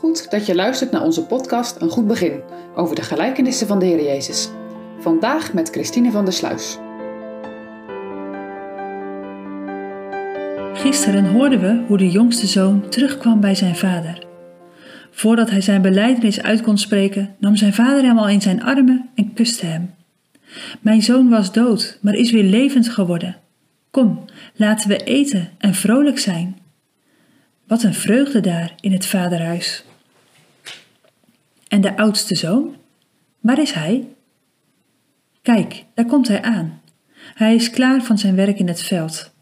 Goed dat je luistert naar onze podcast Een Goed Begin over de gelijkenissen van de Heer Jezus. Vandaag met Christine van der Sluis. Gisteren hoorden we hoe de jongste zoon terugkwam bij zijn vader. Voordat hij zijn belijdenis uit kon spreken, nam zijn vader hem al in zijn armen en kuste hem. Mijn zoon was dood, maar is weer levend geworden. Kom, laten we eten en vrolijk zijn. Wat een vreugde daar in het vaderhuis. En de oudste zoon? Waar is hij? Kijk, daar komt hij aan. Hij is klaar van zijn werk in het veld.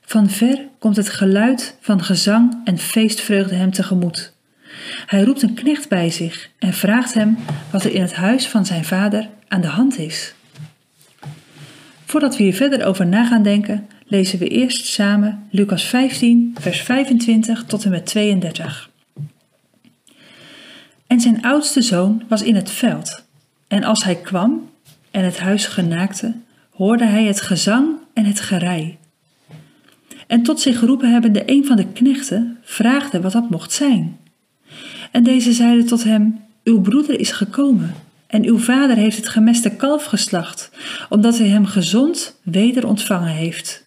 Van ver komt het geluid van gezang en feestvreugde hem tegemoet. Hij roept een knecht bij zich en vraagt hem wat er in het huis van zijn vader aan de hand is. Voordat we hier verder over na gaan denken, lezen we eerst samen Lucas 15, vers 25 tot en met 32. En zijn oudste zoon was in het veld. En als hij kwam en het huis genaakte, hoorde hij het gezang en het gerei. En tot zich geroepen hebbende een van de knechten vraagde wat dat mocht zijn. En deze zeide tot hem: Uw broeder is gekomen, en uw vader heeft het gemeste kalf geslacht, omdat hij hem gezond weder ontvangen heeft.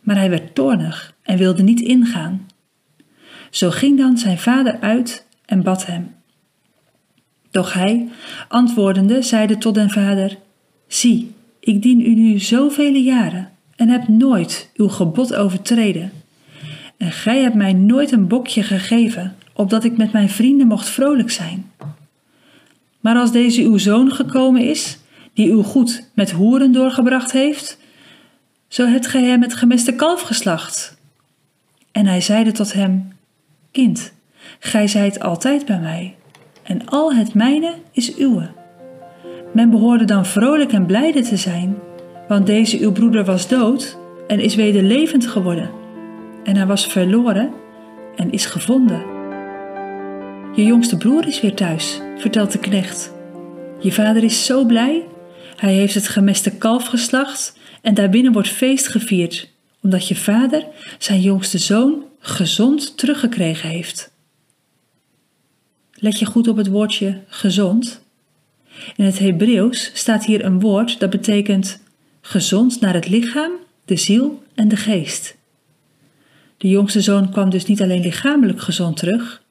Maar hij werd toornig en wilde niet ingaan. Zo ging dan zijn vader uit en bad hem. Doch hij, antwoordende, zeide tot den vader: Zie, ik dien u nu zoveel jaren en heb nooit uw gebod overtreden. En gij hebt mij nooit een bokje gegeven, opdat ik met mijn vrienden mocht vrolijk zijn. Maar als deze uw zoon gekomen is, die uw goed met hoeren doorgebracht heeft, zo hebt gij hem het gemeste kalf geslacht. En hij zeide tot hem: Kind, gij zijt altijd bij mij, en al het mijne is uwe. Men behoorde dan vrolijk en blijde te zijn, want deze uw broeder was dood en is weder levend geworden, en hij was verloren en is gevonden. Je jongste broer is weer thuis, vertelt de knecht. Je vader is zo blij. Hij heeft het gemeste kalf geslacht en daarbinnen wordt feest gevierd, omdat je vader zijn jongste zoon gezond teruggekregen heeft. Let je goed op het woordje gezond. In het Hebreeuws staat hier een woord dat betekent gezond naar het lichaam, de ziel en de geest. De jongste zoon kwam dus niet alleen lichamelijk gezond terug,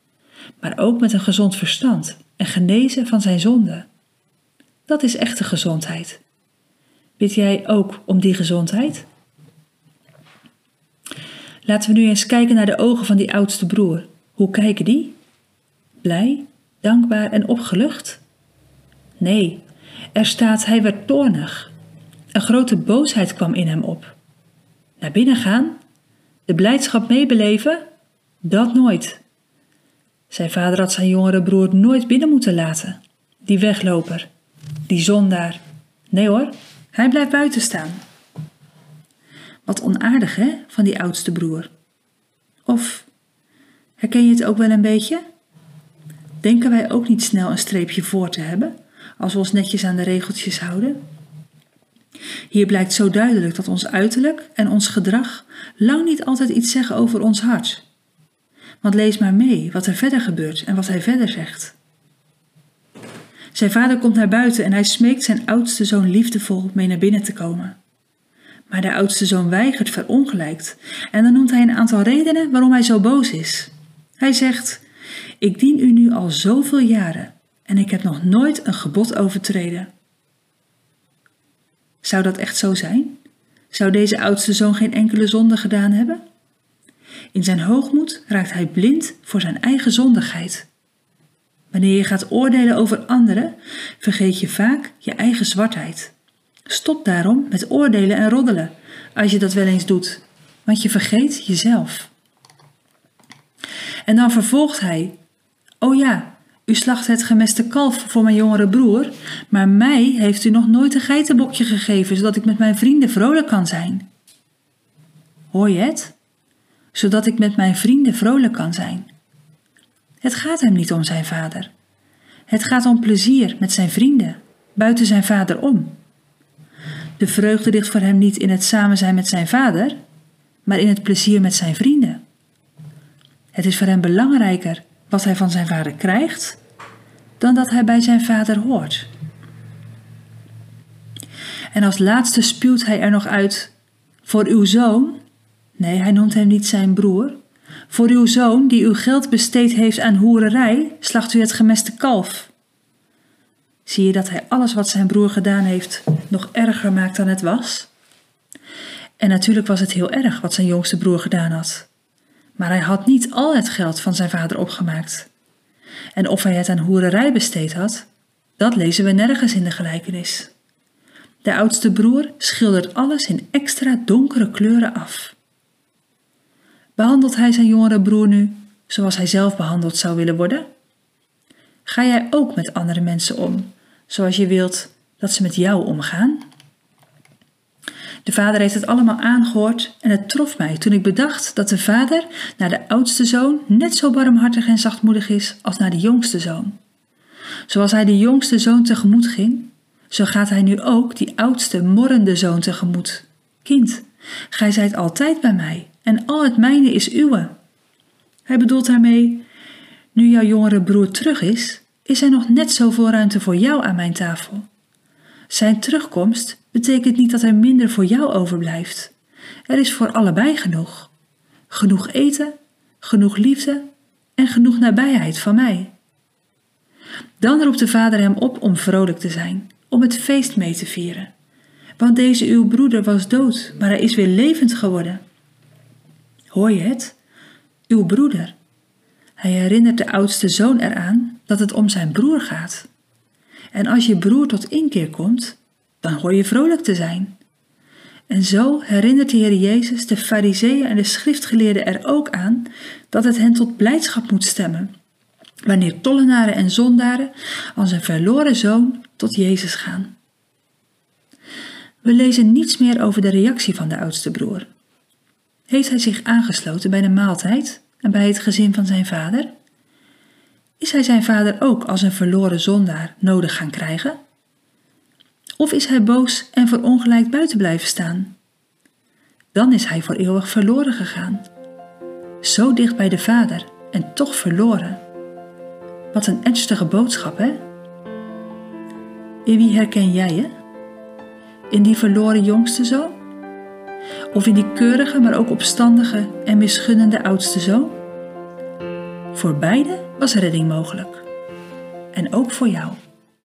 maar ook met een gezond verstand en genezen van zijn zonde. Dat is echte gezondheid. Bid jij ook om die gezondheid? Laten we nu eens kijken naar de ogen van die oudste broer. Hoe kijken die? Blij, dankbaar en opgelucht? Nee, er staat hij werd toornig. Een grote boosheid kwam in hem op. Naar binnen gaan? De blijdschap meebeleven? Dat nooit. Zijn vader had zijn jongere broer nooit binnen moeten laten. Die wegloper, die zondaar. Nee hoor, hij blijft buiten staan. Wat onaardig hè, van die oudste broer. Of herken je het ook wel een beetje? Denken wij ook niet snel een streepje voor te hebben als we ons netjes aan de regeltjes houden? Hier blijkt zo duidelijk dat ons uiterlijk en ons gedrag lang niet altijd iets zeggen over ons hart. Want lees maar mee wat er verder gebeurt en wat hij verder zegt. Zijn vader komt naar buiten en hij smeekt zijn oudste zoon liefdevol mee naar binnen te komen. Maar de oudste zoon weigert verongelijkt en dan noemt hij een aantal redenen waarom hij zo boos is. Hij zegt: Ik dien u nu al zoveel jaren en ik heb nog nooit een gebod overtreden. Zou dat echt zo zijn? Zou deze oudste zoon geen enkele zonde gedaan hebben? In zijn hoogmoed raakt hij blind voor zijn eigen zondigheid. Wanneer je gaat oordelen over anderen, vergeet je vaak je eigen zwartheid. Stop daarom met oordelen en roddelen, als je dat wel eens doet, want je vergeet jezelf. En dan vervolgt hij: Oh ja, u slacht het gemeste kalf voor mijn jongere broer, maar mij heeft u nog nooit een geitenbokje gegeven, zodat ik met mijn vrienden vrolijk kan zijn. Hoor je het? Zodat ik met mijn vrienden vrolijk kan zijn. Het gaat hem niet om zijn vader. Het gaat om plezier met zijn vrienden, buiten zijn vader om. De vreugde ligt voor hem niet in het samen zijn met zijn vader, maar in het plezier met zijn vrienden. Het is voor hem belangrijker wat hij van zijn vader krijgt, dan dat hij bij zijn vader hoort. En als laatste spuwt hij er nog uit: Voor uw zoon, nee, hij noemt hem niet zijn broer, voor uw zoon die uw geld besteed heeft aan hoererij, slacht u het gemeste kalf. Zie je dat hij alles wat zijn broer gedaan heeft nog erger maakt dan het was? En natuurlijk was het heel erg wat zijn jongste broer gedaan had. Maar hij had niet al het geld van zijn vader opgemaakt. En of hij het aan hoererij besteed had, dat lezen we nergens in de gelijkenis. De oudste broer schildert alles in extra donkere kleuren af. Behandelt hij zijn jongere broer nu zoals hij zelf behandeld zou willen worden? Ga jij ook met andere mensen om, zoals je wilt dat ze met jou omgaan? De vader heeft het allemaal aangehoord en het trof mij toen ik bedacht dat de vader naar de oudste zoon net zo barmhartig en zachtmoedig is als naar de jongste zoon. Zoals hij de jongste zoon tegemoet ging, zo gaat hij nu ook die oudste morrende zoon tegemoet. Kind, gij zijt altijd bij mij en al het mijne is uwe. Hij bedoelt daarmee, nu jouw jongere broer terug is, is er nog net zoveel ruimte voor jou aan mijn tafel. Zijn terugkomst betekent niet dat er minder voor jou overblijft. Er is voor allebei genoeg. Genoeg eten, genoeg liefde en genoeg nabijheid van mij. Dan roept de vader hem op om vrolijk te zijn, om het feest mee te vieren. Want deze uw broeder was dood, maar hij is weer levend geworden. Hoor je het? Uw broeder. Hij herinnert de oudste zoon eraan dat het om zijn broer gaat. En als je broer tot inkeer komt, dan hoor je vrolijk te zijn. En zo herinnert de Heer Jezus de Fariseeën en de schriftgeleerden er ook aan dat het hen tot blijdschap moet stemmen, wanneer tollenaren en zondaren als een verloren zoon tot Jezus gaan. We lezen niets meer over de reactie van de oudste broer. Heeft hij zich aangesloten bij de maaltijd en bij het gezin van zijn vader? Is hij zijn vader ook als een verloren zondaar nodig gaan krijgen? Of is hij boos en verongelijkt buiten blijven staan? Dan is hij voor eeuwig verloren gegaan. Zo dicht bij de vader en toch verloren. Wat een ernstige boodschap, hè? In wie herken jij je? In die verloren jongste zoon? Of in die keurige, maar ook opstandige en misgunnende oudste zoon? Voor beide was redding mogelijk. En ook voor jou.